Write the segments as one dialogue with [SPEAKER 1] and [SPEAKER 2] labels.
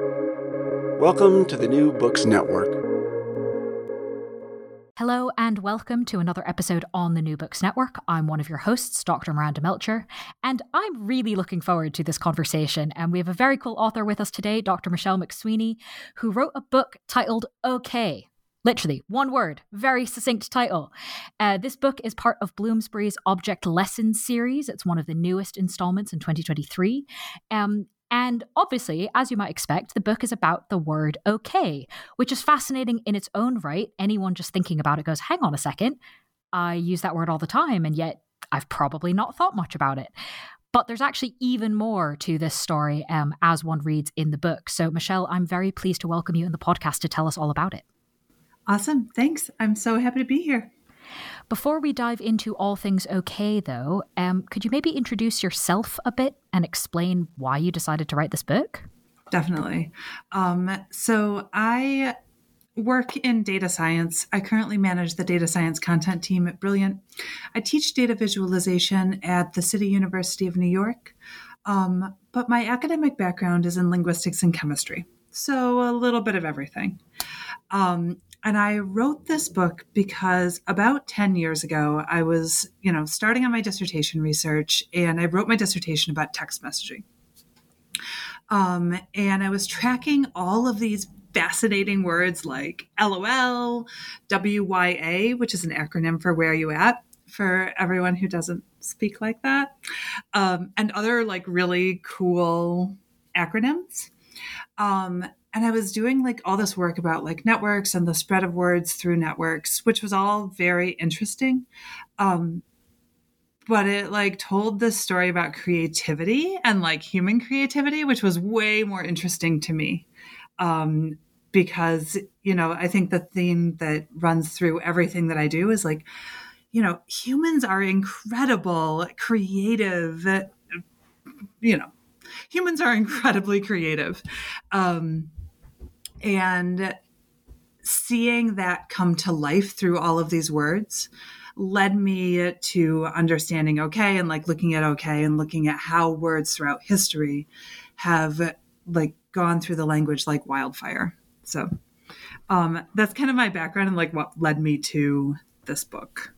[SPEAKER 1] Welcome to the New Books Network.
[SPEAKER 2] Hello and welcome to another episode on the New Books Network. I'm one of your hosts, Dr. Miranda Melcher, and I'm really looking forward to this conversation. And we have a very cool author with us today, Dr. Michelle McSweeney, who wrote a book titled OK Literally, one word, very succinct title. Uh, this book is part of Bloomsbury's Object Lessons series. It's one of the newest installments in 2023. Um, and obviously, as you might expect, the book is about the word okay, which is fascinating in its own right. Anyone just thinking about it goes, hang on a second, I use that word all the time, and yet I've probably not thought much about it. But there's actually even more to this story um, as one reads in the book. So, Michelle, I'm very pleased to welcome you in the podcast to tell us all about it.
[SPEAKER 3] Awesome. Thanks. I'm so happy to be here.
[SPEAKER 2] Before we dive into all things okay, though, um, could you maybe introduce yourself a bit and explain why you decided to write this book?
[SPEAKER 3] Definitely. Um, so I work in data science. I currently manage the data science content team at Brilliant. I teach data visualization at the City University of New York, um, but my academic background is in linguistics and chemistry. So a little bit of everything. Um, and I wrote this book because about 10 years ago, I was, you know, starting on my dissertation research and I wrote my dissertation about text messaging. Um, and I was tracking all of these fascinating words like LOL, WYA, which is an acronym for Where Are You At, for everyone who doesn't speak like that, um, and other like really cool acronyms. Um, and I was doing like all this work about like networks and the spread of words through networks, which was all very interesting. Um, but it like told this story about creativity and like human creativity, which was way more interesting to me. Um, because, you know, I think the theme that runs through everything that I do is like, you know, humans are incredible, creative, you know, humans are incredibly creative. Um, and seeing that come to life through all of these words led me to understanding okay and like looking at okay and looking at how words throughout history have like gone through the language like wildfire. So um, that's kind of my background and like what led me to this book.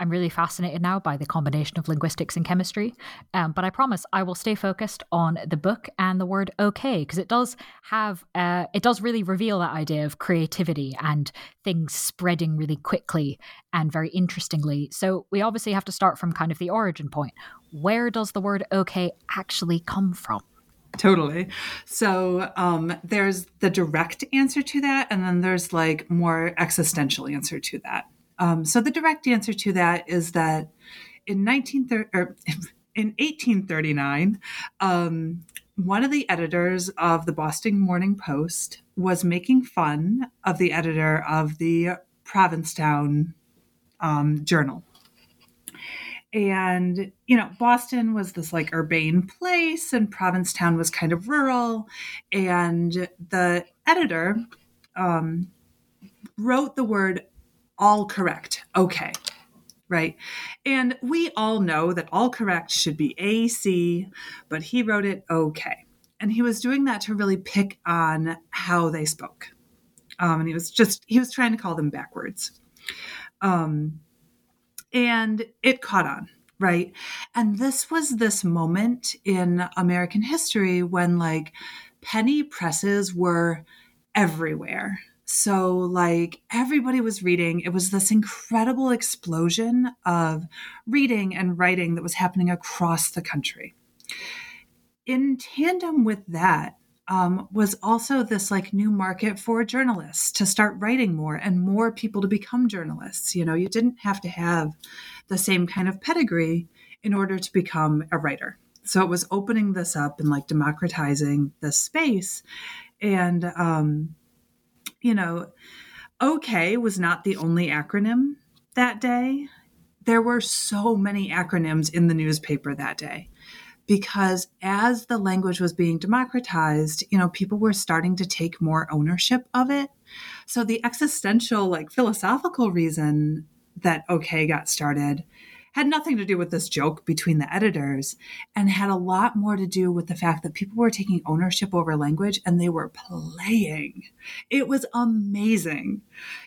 [SPEAKER 2] I'm really fascinated now by the combination of linguistics and chemistry. Um, but I promise I will stay focused on the book and the word okay, because it does have, uh, it does really reveal that idea of creativity and things spreading really quickly and very interestingly. So we obviously have to start from kind of the origin point. Where does the word okay actually come from?
[SPEAKER 3] Totally. So um, there's the direct answer to that, and then there's like more existential answer to that. Um, so the direct answer to that is that in 1930 or in 1839, um, one of the editors of the Boston Morning Post was making fun of the editor of the Provincetown um, Journal. And, you know, Boston was this like urbane place and Provincetown was kind of rural. And the editor um, wrote the word all correct. Okay. Right. And we all know that all correct should be AC, but he wrote it okay. And he was doing that to really pick on how they spoke. Um, and he was just, he was trying to call them backwards. Um, and it caught on, right? And this was this moment in American history when like penny presses were everywhere so, like, everybody was reading. It was this incredible explosion of reading and writing that was happening across the country. In tandem with that, um, was also this like new market for journalists to start writing more and more people to become journalists. You know, you didn't have to have the same kind of pedigree in order to become a writer. So it was opening this up and like democratizing the space. And um, you know, OK was not the only acronym that day. There were so many acronyms in the newspaper that day because as the language was being democratized, you know, people were starting to take more ownership of it. So the existential, like philosophical reason that OK got started had nothing to do with this joke between the editors and had a lot more to do with the fact that people were taking ownership over language and they were playing. It was amazing.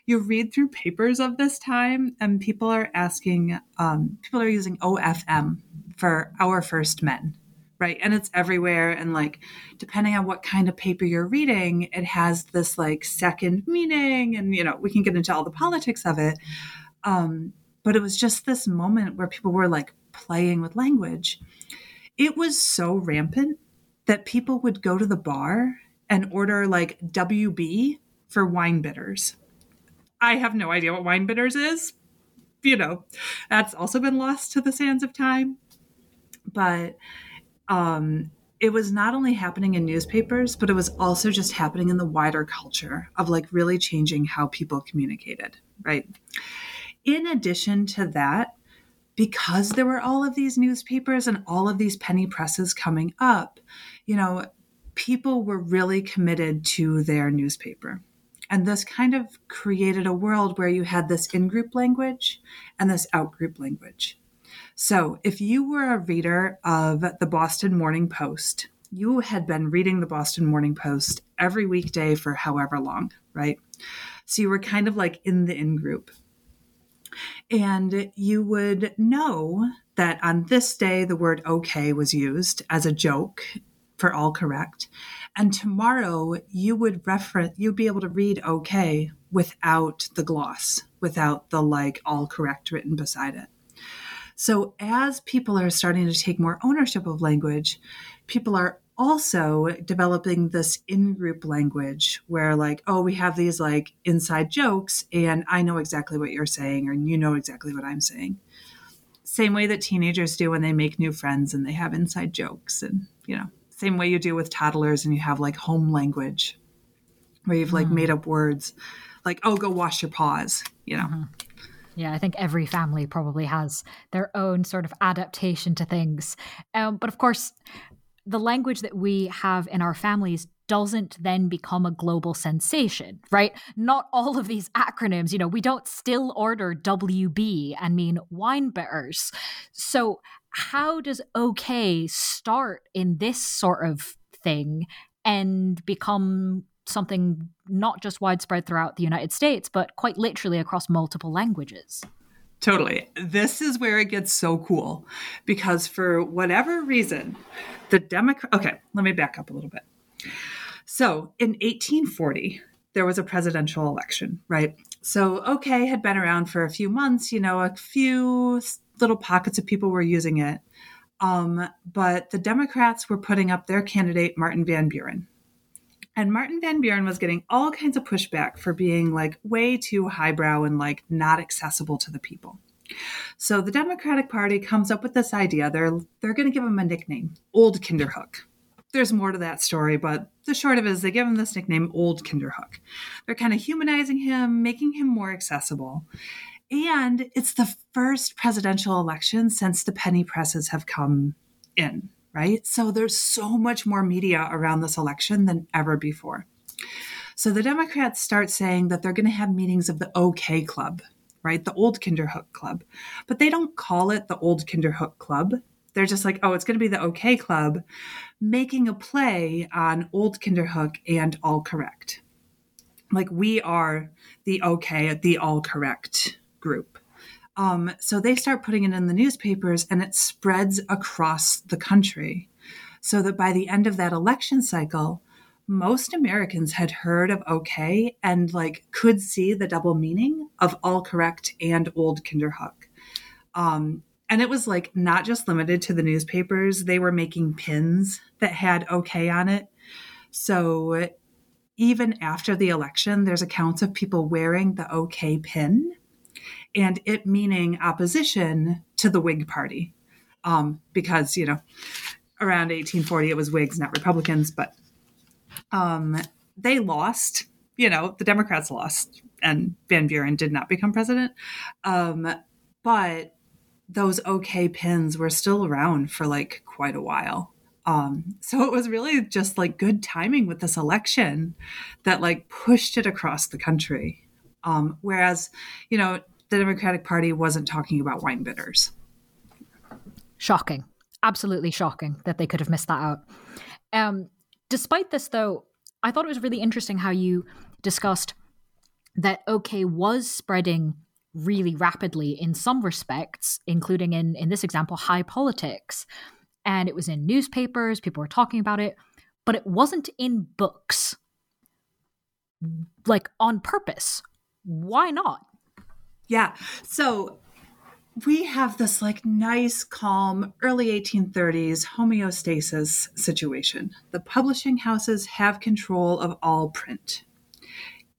[SPEAKER 3] You read through papers of this time and people are asking, um, people are using OFM for Our First Men right and it's everywhere and like depending on what kind of paper you're reading it has this like second meaning and you know we can get into all the politics of it um, but it was just this moment where people were like playing with language. It was so rampant that people would go to the bar and order like wb for wine bitters. I have no idea what wine bitters is. You know that's also been lost to the sands of time. But um, it was not only happening in newspapers, but it was also just happening in the wider culture of like really changing how people communicated, right? In addition to that, because there were all of these newspapers and all of these penny presses coming up, you know, people were really committed to their newspaper. And this kind of created a world where you had this in group language and this out group language. So, if you were a reader of the Boston Morning Post, you had been reading the Boston Morning Post every weekday for however long, right? So, you were kind of like in the in group. And you would know that on this day, the word okay was used as a joke for all correct. And tomorrow, you would reference, you'd be able to read okay without the gloss, without the like all correct written beside it. So, as people are starting to take more ownership of language, people are also developing this in group language where, like, oh, we have these like inside jokes, and I know exactly what you're saying, or you know exactly what I'm saying. Same way that teenagers do when they make new friends and they have inside jokes, and you know, same way you do with toddlers and you have like home language where you've like mm. made up words like, oh, go wash your paws, you know. Mm-hmm.
[SPEAKER 2] Yeah, I think every family probably has their own sort of adaptation to things. Um, but of course, the language that we have in our families doesn't then become a global sensation, right? Not all of these acronyms, you know, we don't still order WB and mean wine bitters. So, how does OK start in this sort of thing and become something not just widespread throughout the United States, but quite literally across multiple languages.
[SPEAKER 3] Totally. This is where it gets so cool because for whatever reason, the Democrat. Okay, let me back up a little bit. So in 1840, there was a presidential election, right? So, okay, had been around for a few months, you know, a few little pockets of people were using it. Um, but the Democrats were putting up their candidate, Martin Van Buren. And Martin Van Buren was getting all kinds of pushback for being like way too highbrow and like not accessible to the people. So the Democratic Party comes up with this idea. They're they're going to give him a nickname, Old Kinderhook. There's more to that story, but the short of it is they give him this nickname, Old Kinderhook. They're kind of humanizing him, making him more accessible. And it's the first presidential election since the penny presses have come in right? So there's so much more media around this election than ever before. So the Democrats start saying that they're going to have meetings of the OK Club, right? The Old Kinderhook Club. But they don't call it the Old Kinderhook Club. They're just like, oh, it's going to be the OK Club, making a play on Old Kinderhook and All Correct. Like we are the OK, the All Correct group. Um, so they start putting it in the newspapers and it spreads across the country. So that by the end of that election cycle, most Americans had heard of okay and like could see the double meaning of all correct and old Kinderhook. Um, and it was like not just limited to the newspapers, they were making pins that had okay on it. So even after the election, there's accounts of people wearing the okay pin and it meaning opposition to the Whig Party. Um, because, you know, around 1840 it was Whigs, not Republicans, but um, they lost. You know, the Democrats lost, and Van Buren did not become president. Um, but those okay pins were still around for like quite a while. Um, so it was really just like good timing with this election that like pushed it across the country. Um, whereas, you know, the Democratic Party wasn't talking about wine bitters.
[SPEAKER 2] Shocking. Absolutely shocking that they could have missed that out. Um, despite this, though, I thought it was really interesting how you discussed that OK was spreading really rapidly in some respects, including in, in this example, high politics. And it was in newspapers, people were talking about it, but it wasn't in books. Like on purpose. Why not?
[SPEAKER 3] Yeah. So we have this like nice, calm, early 1830s homeostasis situation. The publishing houses have control of all print.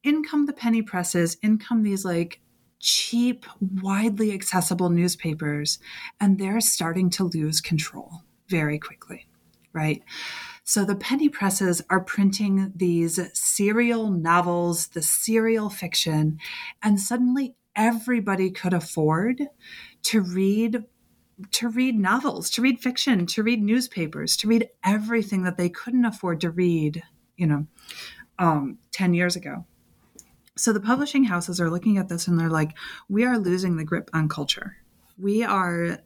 [SPEAKER 3] In come the penny presses, in come these like cheap, widely accessible newspapers, and they're starting to lose control very quickly, right? So the penny presses are printing these serial novels, the serial fiction, and suddenly everybody could afford to read to read novels, to read fiction, to read newspapers, to read everything that they couldn't afford to read, you know, um, 10 years ago. So the publishing houses are looking at this and they're like, we are losing the grip on culture. We are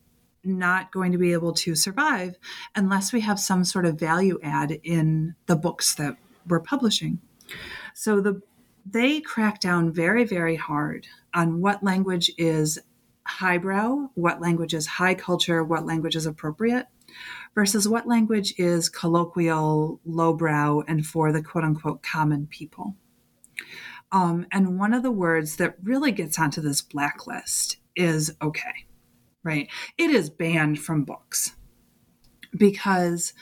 [SPEAKER 3] not going to be able to survive unless we have some sort of value add in the books that we're publishing. So the they crack down very very hard on what language is highbrow, what language is high culture, what language is appropriate versus what language is colloquial, lowbrow and for the quote unquote common people. Um, and one of the words that really gets onto this blacklist is okay, right? It is banned from books because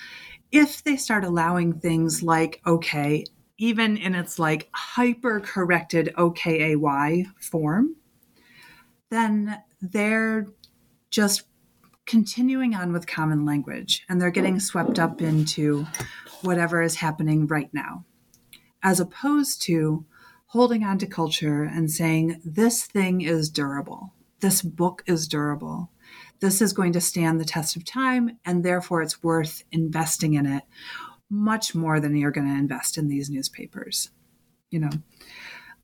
[SPEAKER 3] if they start allowing things like okay, even in its like hyper corrected OKAY form, then they're just continuing on with common language and they're getting swept up into whatever is happening right now, as opposed to holding on to culture and saying, this thing is durable. This book is durable. This is going to stand the test of time, and therefore it's worth investing in it much more than you're going to invest in these newspapers. You know,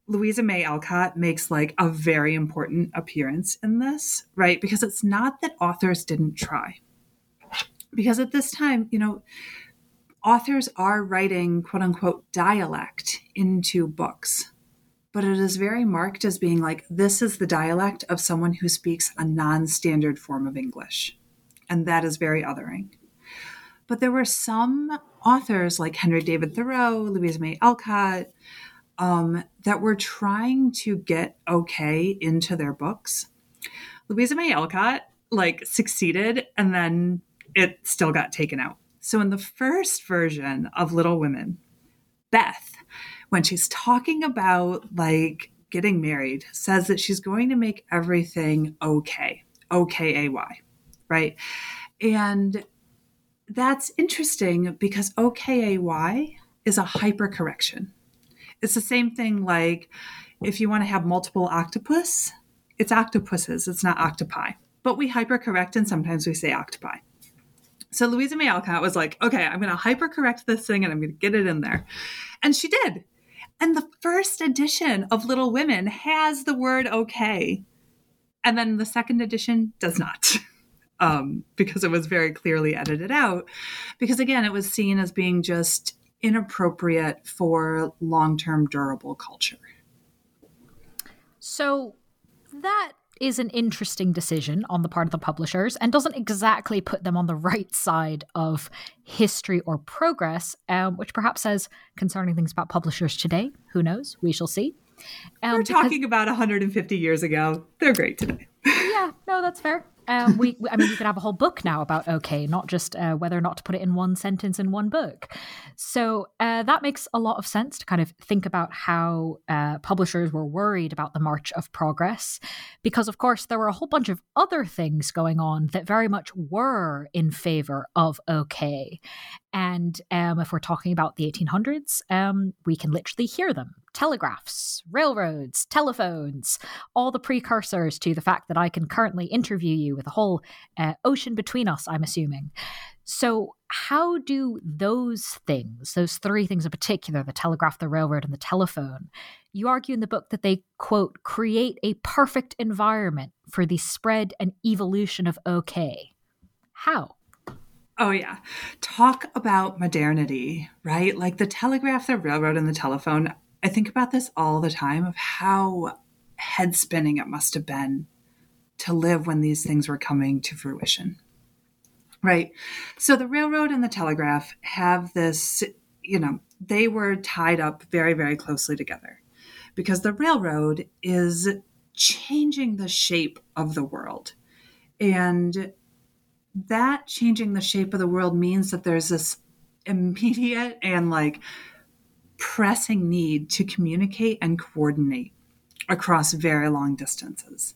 [SPEAKER 3] Louisa May Alcott makes like a very important appearance in this, right? Because it's not that authors didn't try. Because at this time, you know, authors are writing quote unquote dialect into books but it is very marked as being like this is the dialect of someone who speaks a non standard form of English. And that is very othering. But there were some authors like Henry David Thoreau, Louisa May Alcott, um, that were trying to get okay into their books. Louisa May Alcott like succeeded and then it still got taken out. So in the first version of Little Women, Beth when she's talking about like getting married, says that she's going to make everything okay, O K A Y, right? And that's interesting because O K A Y is a hypercorrection. It's the same thing like if you want to have multiple octopus, it's octopuses, it's not octopi. But we hypercorrect and sometimes we say octopi. So Louisa May Alcott was like, okay, I'm going to hypercorrect this thing and I'm going to get it in there. And she did. And the first edition of Little Women has the word okay. And then the second edition does not. Um, because it was very clearly edited out. Because again, it was seen as being just inappropriate for long term durable culture.
[SPEAKER 2] So that is an interesting decision on the part of the publishers and doesn't exactly put them on the right side of history or progress, um, which perhaps says concerning things about publishers today. Who knows? We shall see.
[SPEAKER 3] Um, We're talking about 150 years ago. They're great today.
[SPEAKER 2] yeah, no, that's fair. Um, we, I mean, we could have a whole book now about okay, not just uh, whether or not to put it in one sentence in one book. So uh, that makes a lot of sense to kind of think about how uh, publishers were worried about the march of progress, because of course there were a whole bunch of other things going on that very much were in favor of okay. And um, if we're talking about the 1800s, um, we can literally hear them telegraphs, railroads, telephones, all the precursors to the fact that I can currently interview you with a whole uh, ocean between us, I'm assuming. So, how do those things, those three things in particular, the telegraph, the railroad, and the telephone, you argue in the book that they, quote, create a perfect environment for the spread and evolution of OK? How?
[SPEAKER 3] Oh, yeah. Talk about modernity, right? Like the telegraph, the railroad, and the telephone. I think about this all the time of how head spinning it must have been to live when these things were coming to fruition. Right. So the railroad and the telegraph have this, you know, they were tied up very, very closely together because the railroad is changing the shape of the world. And that changing the shape of the world means that there's this immediate and like pressing need to communicate and coordinate across very long distances.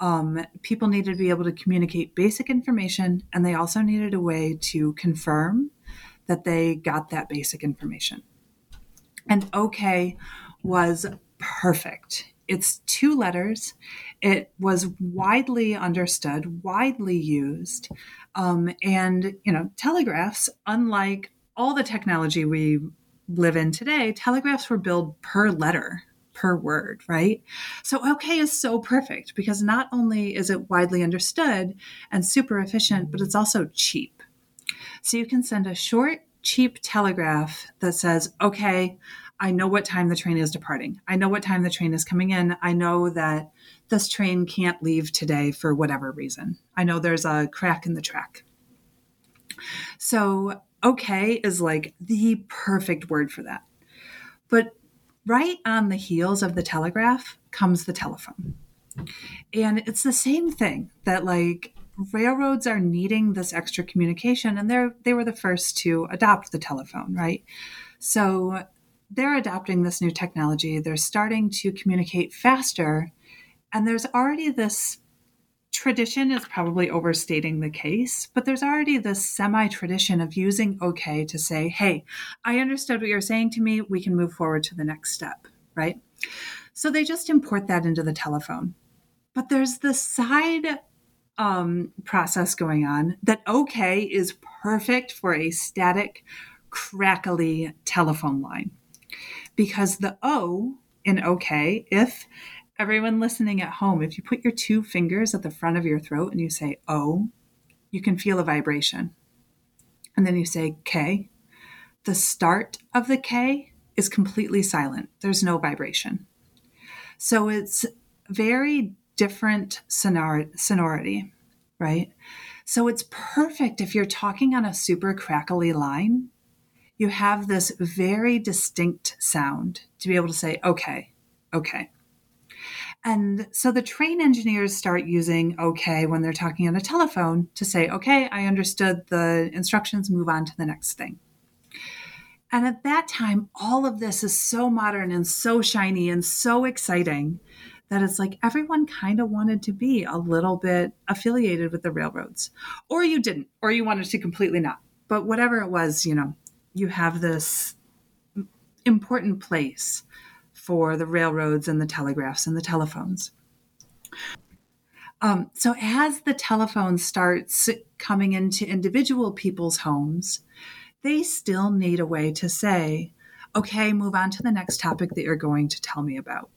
[SPEAKER 3] Um, people needed to be able to communicate basic information, and they also needed a way to confirm that they got that basic information. And OK was perfect. It's two letters. It was widely understood, widely used. Um, and, you know, telegraphs, unlike all the technology we live in today, telegraphs were billed per letter, per word, right? So OK is so perfect because not only is it widely understood and super efficient, but it's also cheap. So you can send a short, cheap telegraph that says, okay, I know what time the train is departing. I know what time the train is coming in. I know that this train can't leave today for whatever reason. I know there's a crack in the track. So, okay is like the perfect word for that. But right on the heels of the telegraph comes the telephone. And it's the same thing that like railroads are needing this extra communication and they're they were the first to adopt the telephone, right? So they're adopting this new technology. They're starting to communicate faster. And there's already this tradition is probably overstating the case, but there's already this semi tradition of using OK to say, hey, I understood what you're saying to me. We can move forward to the next step, right? So they just import that into the telephone. But there's this side um, process going on that OK is perfect for a static, crackly telephone line because the O in OK, if everyone listening at home, if you put your two fingers at the front of your throat and you say O, you can feel a vibration. And then you say K. The start of the K is completely silent, there's no vibration. So it's very different sonor- sonority, right? So it's perfect if you're talking on a super crackly line you have this very distinct sound to be able to say, okay, okay. And so the train engineers start using okay when they're talking on a telephone to say, okay, I understood the instructions, move on to the next thing. And at that time, all of this is so modern and so shiny and so exciting that it's like everyone kind of wanted to be a little bit affiliated with the railroads. Or you didn't, or you wanted to completely not. But whatever it was, you know, you have this important place for the railroads and the telegraphs and the telephones. Um, so as the telephone starts coming into individual people's homes, they still need a way to say, okay, move on to the next topic that you're going to tell me about.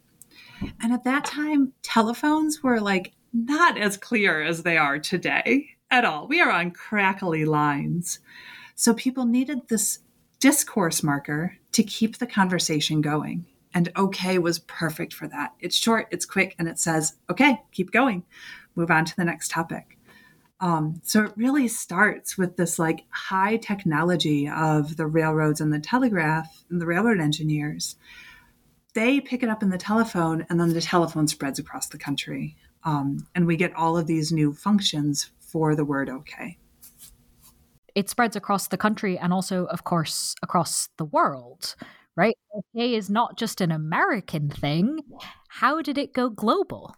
[SPEAKER 3] And at that time, telephones were like not as clear as they are today at all. We are on crackly lines. So people needed this discourse marker to keep the conversation going. And okay was perfect for that. It's short, it's quick, and it says, okay, keep going, move on to the next topic. Um, so it really starts with this like high technology of the railroads and the telegraph and the railroad engineers. They pick it up in the telephone, and then the telephone spreads across the country. Um, and we get all of these new functions for the word okay
[SPEAKER 2] it spreads across the country and also, of course, across the world, right? Okay is not just an American thing. How did it go global?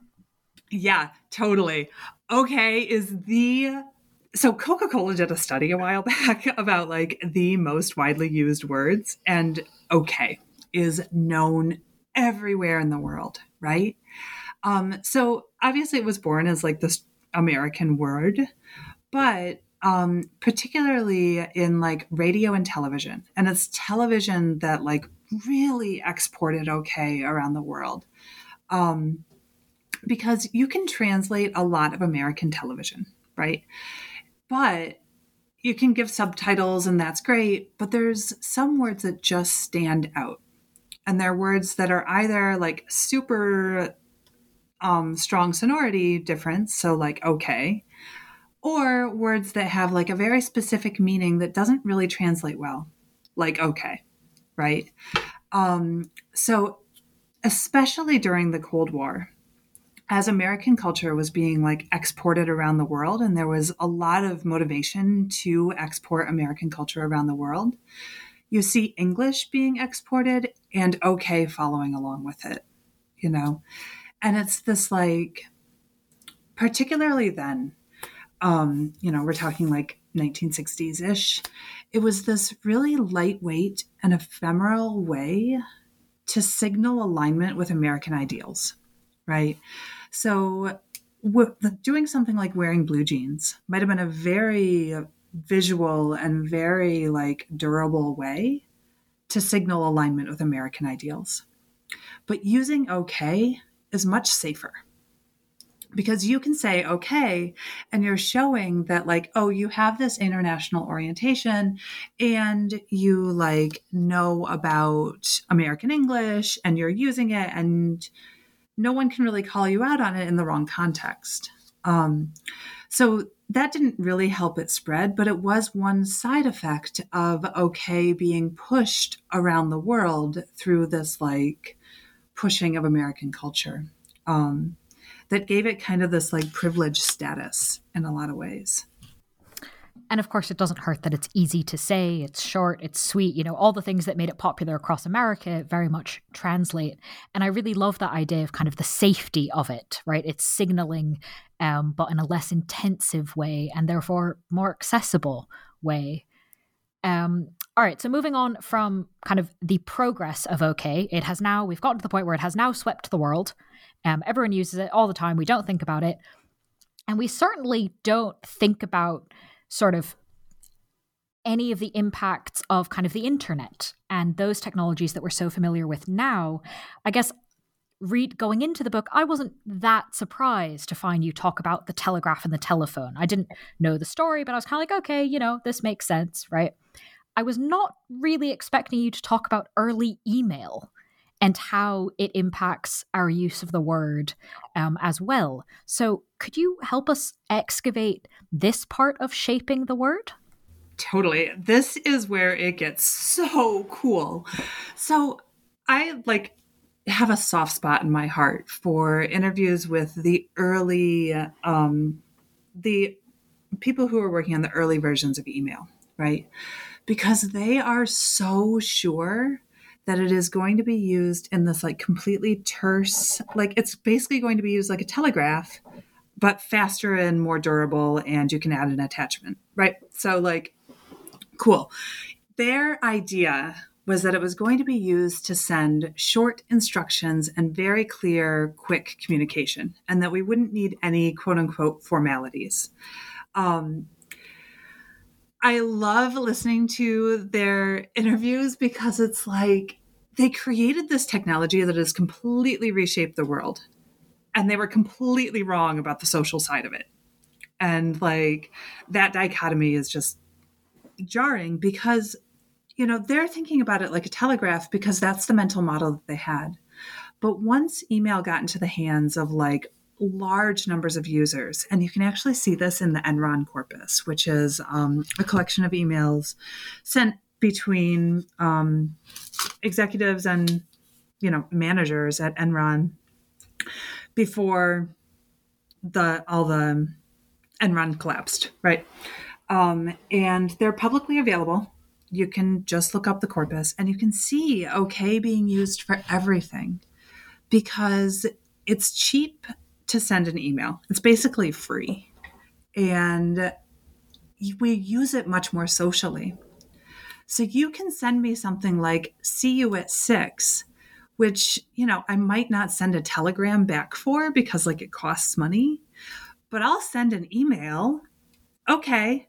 [SPEAKER 3] Yeah, totally. Okay is the so Coca-Cola did a study a while back about like the most widely used words and okay is known everywhere in the world, right? Um so obviously it was born as like this American word, but um, particularly in like radio and television. And it's television that like really exported okay around the world. Um, because you can translate a lot of American television, right? but you can give subtitles and that's great, but there's some words that just stand out. And they're words that are either like super um, strong sonority difference, so like okay, or words that have like a very specific meaning that doesn't really translate well, like okay, right? Um, so, especially during the Cold War, as American culture was being like exported around the world, and there was a lot of motivation to export American culture around the world, you see English being exported and okay following along with it, you know? And it's this like, particularly then, um, you know, we're talking like 1960s ish, it was this really lightweight and ephemeral way to signal alignment with American ideals, right? So, doing something like wearing blue jeans might have been a very visual and very like durable way to signal alignment with American ideals. But using okay is much safer because you can say okay and you're showing that like oh you have this international orientation and you like know about american english and you're using it and no one can really call you out on it in the wrong context. Um, so that didn't really help it spread but it was one side effect of okay being pushed around the world through this like pushing of american culture. Um, that gave it kind of this like privileged status in a lot of ways.
[SPEAKER 2] And of course, it doesn't hurt that it's easy to say, it's short, it's sweet. You know, all the things that made it popular across America very much translate. And I really love that idea of kind of the safety of it, right? It's signaling, um, but in a less intensive way and therefore more accessible way. Um, all right, so moving on from kind of the progress of OK, it has now, we've gotten to the point where it has now swept the world. Um, everyone uses it all the time. We don't think about it. And we certainly don't think about sort of any of the impacts of kind of the internet and those technologies that we're so familiar with now. I guess read going into the book, I wasn't that surprised to find you talk about the telegraph and the telephone. I didn't know the story, but I was kind of like, okay, you know, this makes sense, right? I was not really expecting you to talk about early email and how it impacts our use of the word um, as well. So, could you help us excavate this part of shaping the word?
[SPEAKER 3] Totally. This is where it gets so cool. So, I like have a soft spot in my heart for interviews with the early um, the people who are working on the early versions of email, right? Because they are so sure that it is going to be used in this like completely terse, like it's basically going to be used like a telegraph, but faster and more durable, and you can add an attachment, right? So, like, cool. Their idea was that it was going to be used to send short instructions and very clear, quick communication, and that we wouldn't need any quote unquote formalities. Um, I love listening to their interviews because it's like they created this technology that has completely reshaped the world. And they were completely wrong about the social side of it. And like that dichotomy is just jarring because, you know, they're thinking about it like a telegraph because that's the mental model that they had. But once email got into the hands of like large numbers of users. And you can actually see this in the Enron corpus, which is um, a collection of emails sent between um, executives and you know managers at Enron before the all the Enron collapsed, right? Um, and they're publicly available. You can just look up the corpus and you can see OK being used for everything because it's cheap to send an email. It's basically free. And we use it much more socially. So you can send me something like, see you at six, which, you know, I might not send a telegram back for because like it costs money, but I'll send an email. Okay.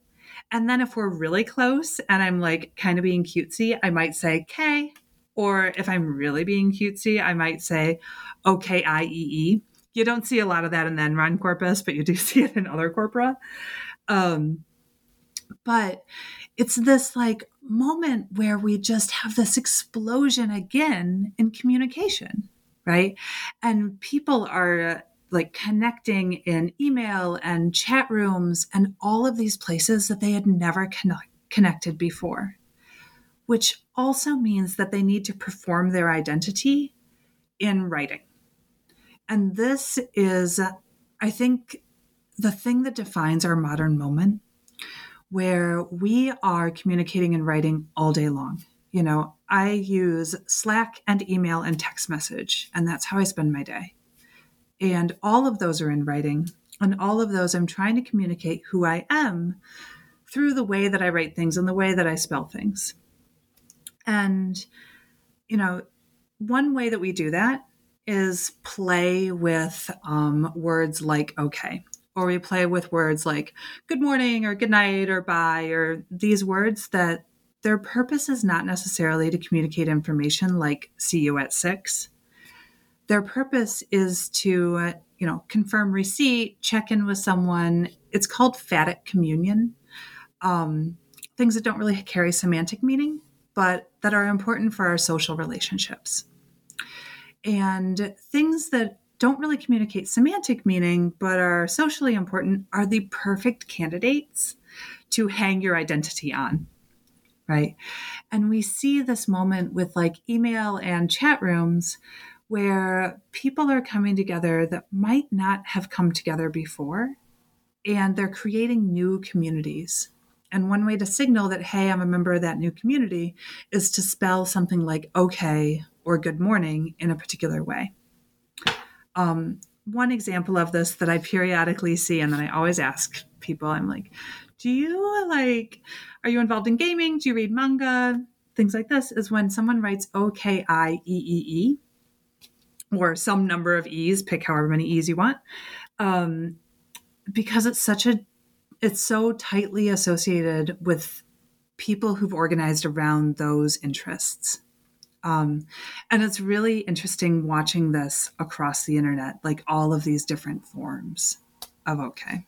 [SPEAKER 3] And then if we're really close and I'm like kind of being cutesy, I might say, K. Or if I'm really being cutesy, I might say, okay, IEE you don't see a lot of that in the Enron corpus, but you do see it in other corpora. Um, But it's this like moment where we just have this explosion again in communication, right? And people are like connecting in email and chat rooms and all of these places that they had never connected before, which also means that they need to perform their identity in writing. And this is, I think, the thing that defines our modern moment where we are communicating and writing all day long. You know, I use Slack and email and text message, and that's how I spend my day. And all of those are in writing. And all of those, I'm trying to communicate who I am through the way that I write things and the way that I spell things. And, you know, one way that we do that is play with um, words like okay, or we play with words like good morning or good night or bye, or these words that their purpose is not necessarily to communicate information like see you at six their purpose is to, uh, you know, confirm receipt, check in with someone. It's called phatic communion. Um, things that don't really carry semantic meaning, but that are important for our social relationships. And things that don't really communicate semantic meaning, but are socially important, are the perfect candidates to hang your identity on. Right. And we see this moment with like email and chat rooms where people are coming together that might not have come together before, and they're creating new communities. And one way to signal that, hey, I'm a member of that new community is to spell something like okay or good morning in a particular way. Um, one example of this that I periodically see, and then I always ask people, I'm like, do you like, are you involved in gaming? Do you read manga? Things like this is when someone writes O K I E E E or some number of E's, pick however many E's you want, um, because it's such a, it's so tightly associated with people who've organized around those interests. Um, and it's really interesting watching this across the internet, like all of these different forms of okay.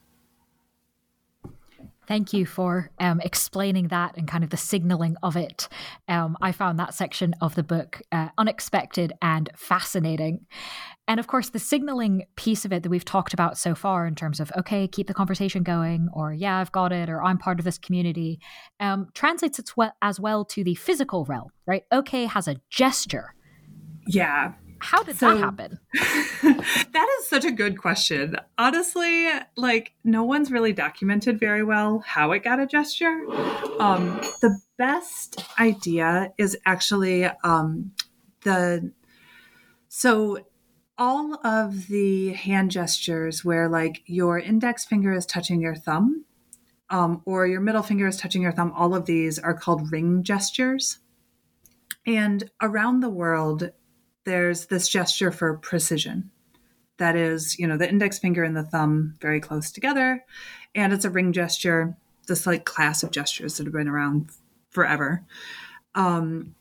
[SPEAKER 2] Thank you for um, explaining that and kind of the signaling of it. Um, I found that section of the book uh, unexpected and fascinating. And of course, the signaling piece of it that we've talked about so far, in terms of, okay, keep the conversation going, or yeah, I've got it, or I'm part of this community, um, translates as well to the physical realm, right? Okay has a gesture.
[SPEAKER 3] Yeah.
[SPEAKER 2] How did so, that happen?
[SPEAKER 3] that is such a good question. Honestly, like no one's really documented very well how it got a gesture. Um, the best idea is actually um, the so all of the hand gestures where like your index finger is touching your thumb um, or your middle finger is touching your thumb all of these are called ring gestures and around the world there's this gesture for precision. That is, you know, the index finger and the thumb very close together. And it's a ring gesture, this like class of gestures that have been around forever. Um,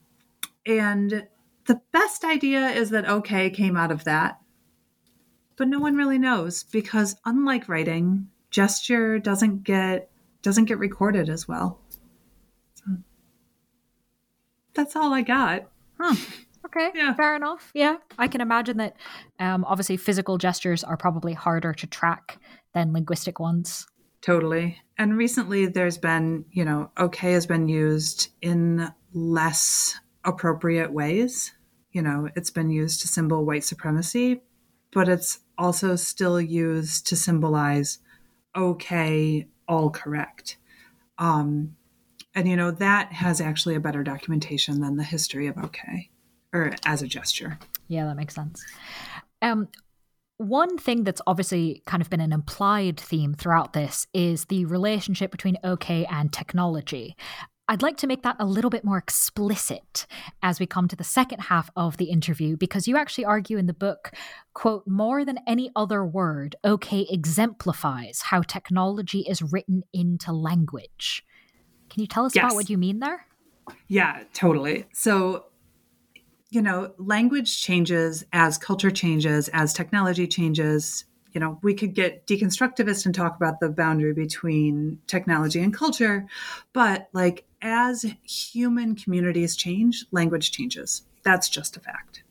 [SPEAKER 3] and the best idea is that okay came out of that. But no one really knows because unlike writing, gesture doesn't get doesn't get recorded as well. So that's all I got.
[SPEAKER 2] Huh. Okay, yeah. fair enough. Yeah, I can imagine that. Um, obviously, physical gestures are probably harder to track than linguistic ones.
[SPEAKER 3] Totally. And recently, there's been, you know, okay has been used in less appropriate ways. You know, it's been used to symbol white supremacy, but it's also still used to symbolize okay, all correct. Um, and you know that has actually a better documentation than the history of okay or as a gesture.
[SPEAKER 2] Yeah, that makes sense. Um, one thing that's obviously kind of been an implied theme throughout this is the relationship between OK and technology. I'd like to make that a little bit more explicit as we come to the second half of the interview because you actually argue in the book, quote, more than any other word, OK exemplifies how technology is written into language. Can you tell us yes. about what you mean there?
[SPEAKER 3] Yeah, totally. So you know, language changes as culture changes, as technology changes. you know, we could get deconstructivist and talk about the boundary between technology and culture, but like as human communities change, language changes. That's just a fact.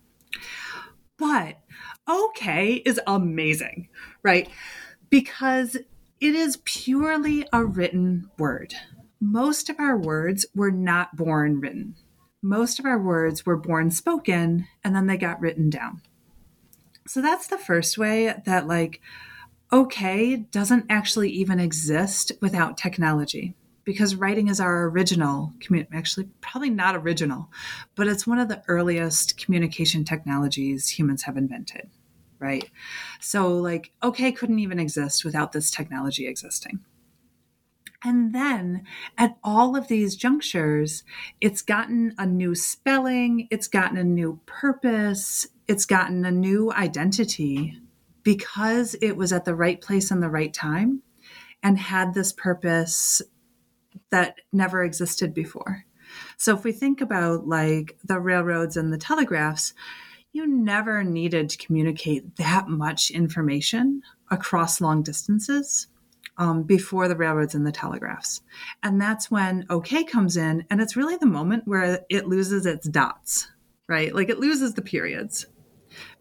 [SPEAKER 3] But okay is amazing, right? Because it is purely a written word. Most of our words were not born written. Most of our words were born spoken and then they got written down. So that's the first way that, like, okay doesn't actually even exist without technology because writing is our original actually probably not original but it's one of the earliest communication technologies humans have invented right so like okay couldn't even exist without this technology existing and then at all of these junctures, it's gotten a new spelling, it's gotten a new purpose, it's gotten a new identity because it was at the right place and the right time and had this purpose that never existed before. So if we think about like the railroads and the telegraphs, you never needed to communicate that much information across long distances um, before the railroads and the telegraphs. And that's when OK comes in, and it's really the moment where it loses its dots, right? Like it loses the periods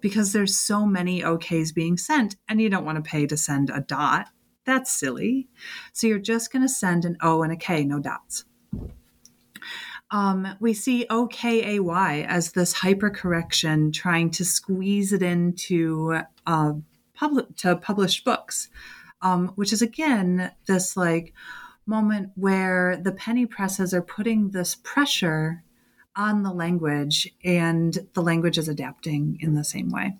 [SPEAKER 3] because there's so many OKs being sent, and you don't want to pay to send a dot. That's silly. So you're just going to send an O and a K, no dots. Um, we see OKAY as this hypercorrection trying to squeeze it into uh, public to published books um, which is again this like moment where the penny presses are putting this pressure on the language and the language is adapting in the same way.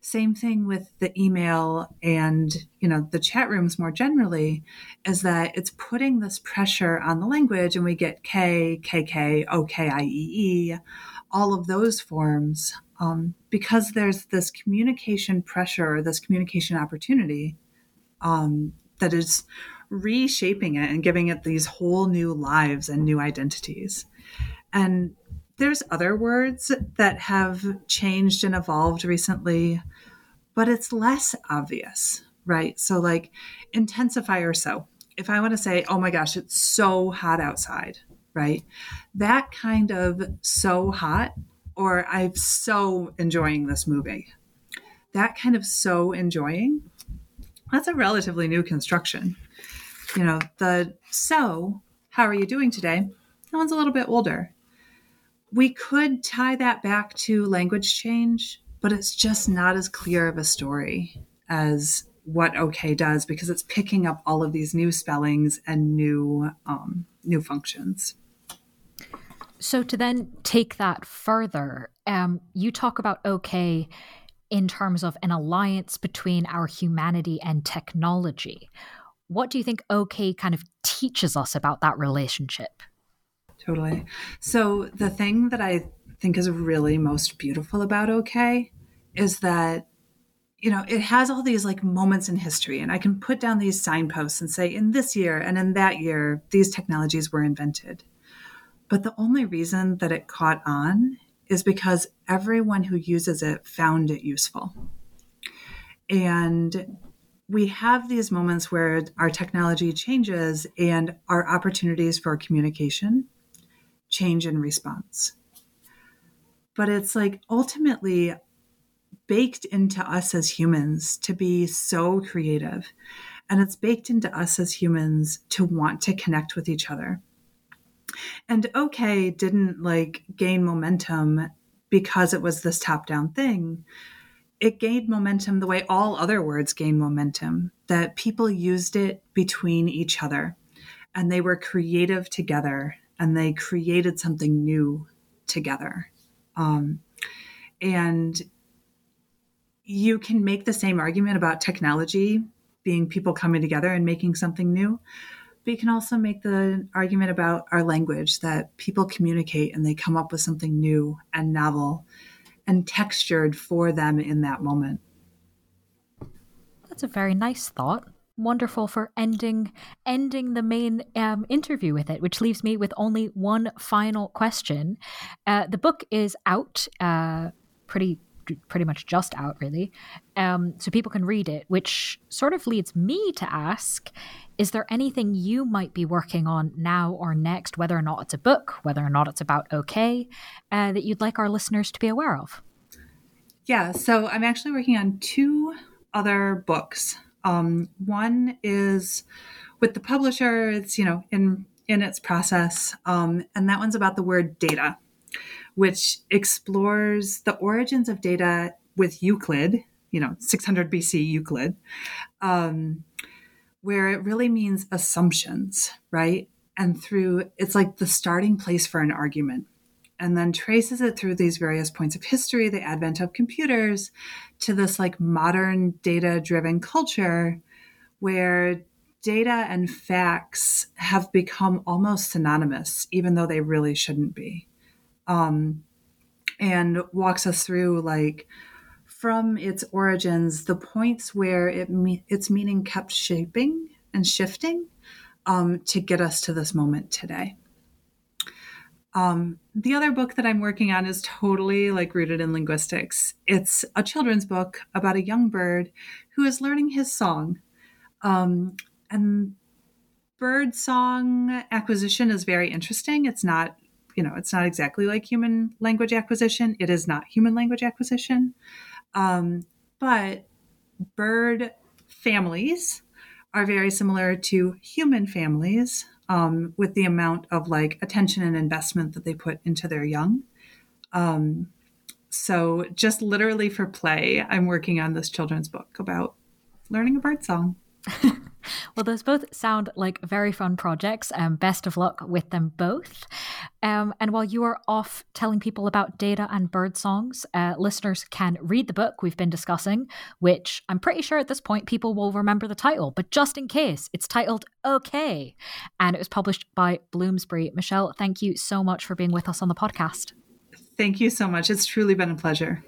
[SPEAKER 3] Same thing with the email and you know the chat rooms more generally is that it's putting this pressure on the language and we get k kk okieee all of those forms um, because there's this communication pressure this communication opportunity um, that is reshaping it and giving it these whole new lives and new identities. And there's other words that have changed and evolved recently, but it's less obvious, right? So, like intensifier, so if I want to say, oh my gosh, it's so hot outside, right? That kind of so hot, or I'm so enjoying this movie. That kind of so enjoying that's a relatively new construction. You know, the so, how are you doing today? That one's a little bit older. We could tie that back to language change, but it's just not as clear of a story as what OK does because it's picking up all of these new spellings and new um, new functions.
[SPEAKER 2] So to then take that further, um, you talk about OK in terms of an alliance between our humanity and technology. What do you think OK kind of teaches us about that relationship?
[SPEAKER 3] Totally. So, the thing that I think is really most beautiful about OK is that you know, it has all these like moments in history, and I can put down these signposts and say, in this year and in that year, these technologies were invented. But the only reason that it caught on is because everyone who uses it found it useful. And we have these moments where our technology changes and our opportunities for communication change in response. But it's like ultimately baked into us as humans to be so creative. And it's baked into us as humans to want to connect with each other and OK didn't like gain momentum because it was this top down thing. It gained momentum the way all other words gain momentum, that people used it between each other and they were creative together and they created something new together. Um, and you can make the same argument about technology being people coming together and making something new but you can also make the argument about our language that people communicate and they come up with something new and novel and textured for them in that moment.
[SPEAKER 2] That's a very nice thought. Wonderful for ending ending the main um, interview with it, which leaves me with only one final question. Uh, the book is out uh, pretty pretty much just out, really. Um, so people can read it, which sort of leads me to ask is there anything you might be working on now or next, whether or not it's a book, whether or not it's about OK, uh, that you'd like our listeners to be aware of?
[SPEAKER 3] Yeah, so I'm actually working on two other books. Um, one is with the publisher, it's, you know, in in its process. Um, and that one's about the word data, which explores the origins of data with Euclid, you know, 600 BC Euclid, um, where it really means assumptions, right? And through it's like the starting place for an argument. And then traces it through these various points of history, the advent of computers, to this like modern data driven culture where data and facts have become almost synonymous, even though they really shouldn't be. Um, and walks us through like from its origins, the points where it me- its meaning kept shaping and shifting um, to get us to this moment today. Um, the other book that I'm working on is totally like rooted in linguistics. It's a children's book about a young bird who is learning his song. Um, and bird song acquisition is very interesting. It's not, you know, it's not exactly like human language acquisition. It is not human language acquisition. Um, but bird families are very similar to human families um, with the amount of like attention and investment that they put into their young. Um, so, just literally for play, I'm working on this children's book about learning a bird song.
[SPEAKER 2] well, those both sound like very fun projects. Um, best of luck with them both. Um, and while you are off telling people about data and bird songs, uh, listeners can read the book we've been discussing, which I'm pretty sure at this point people will remember the title. But just in case, it's titled OK, and it was published by Bloomsbury. Michelle, thank you so much for being with us on the podcast.
[SPEAKER 3] Thank you so much. It's truly been a pleasure.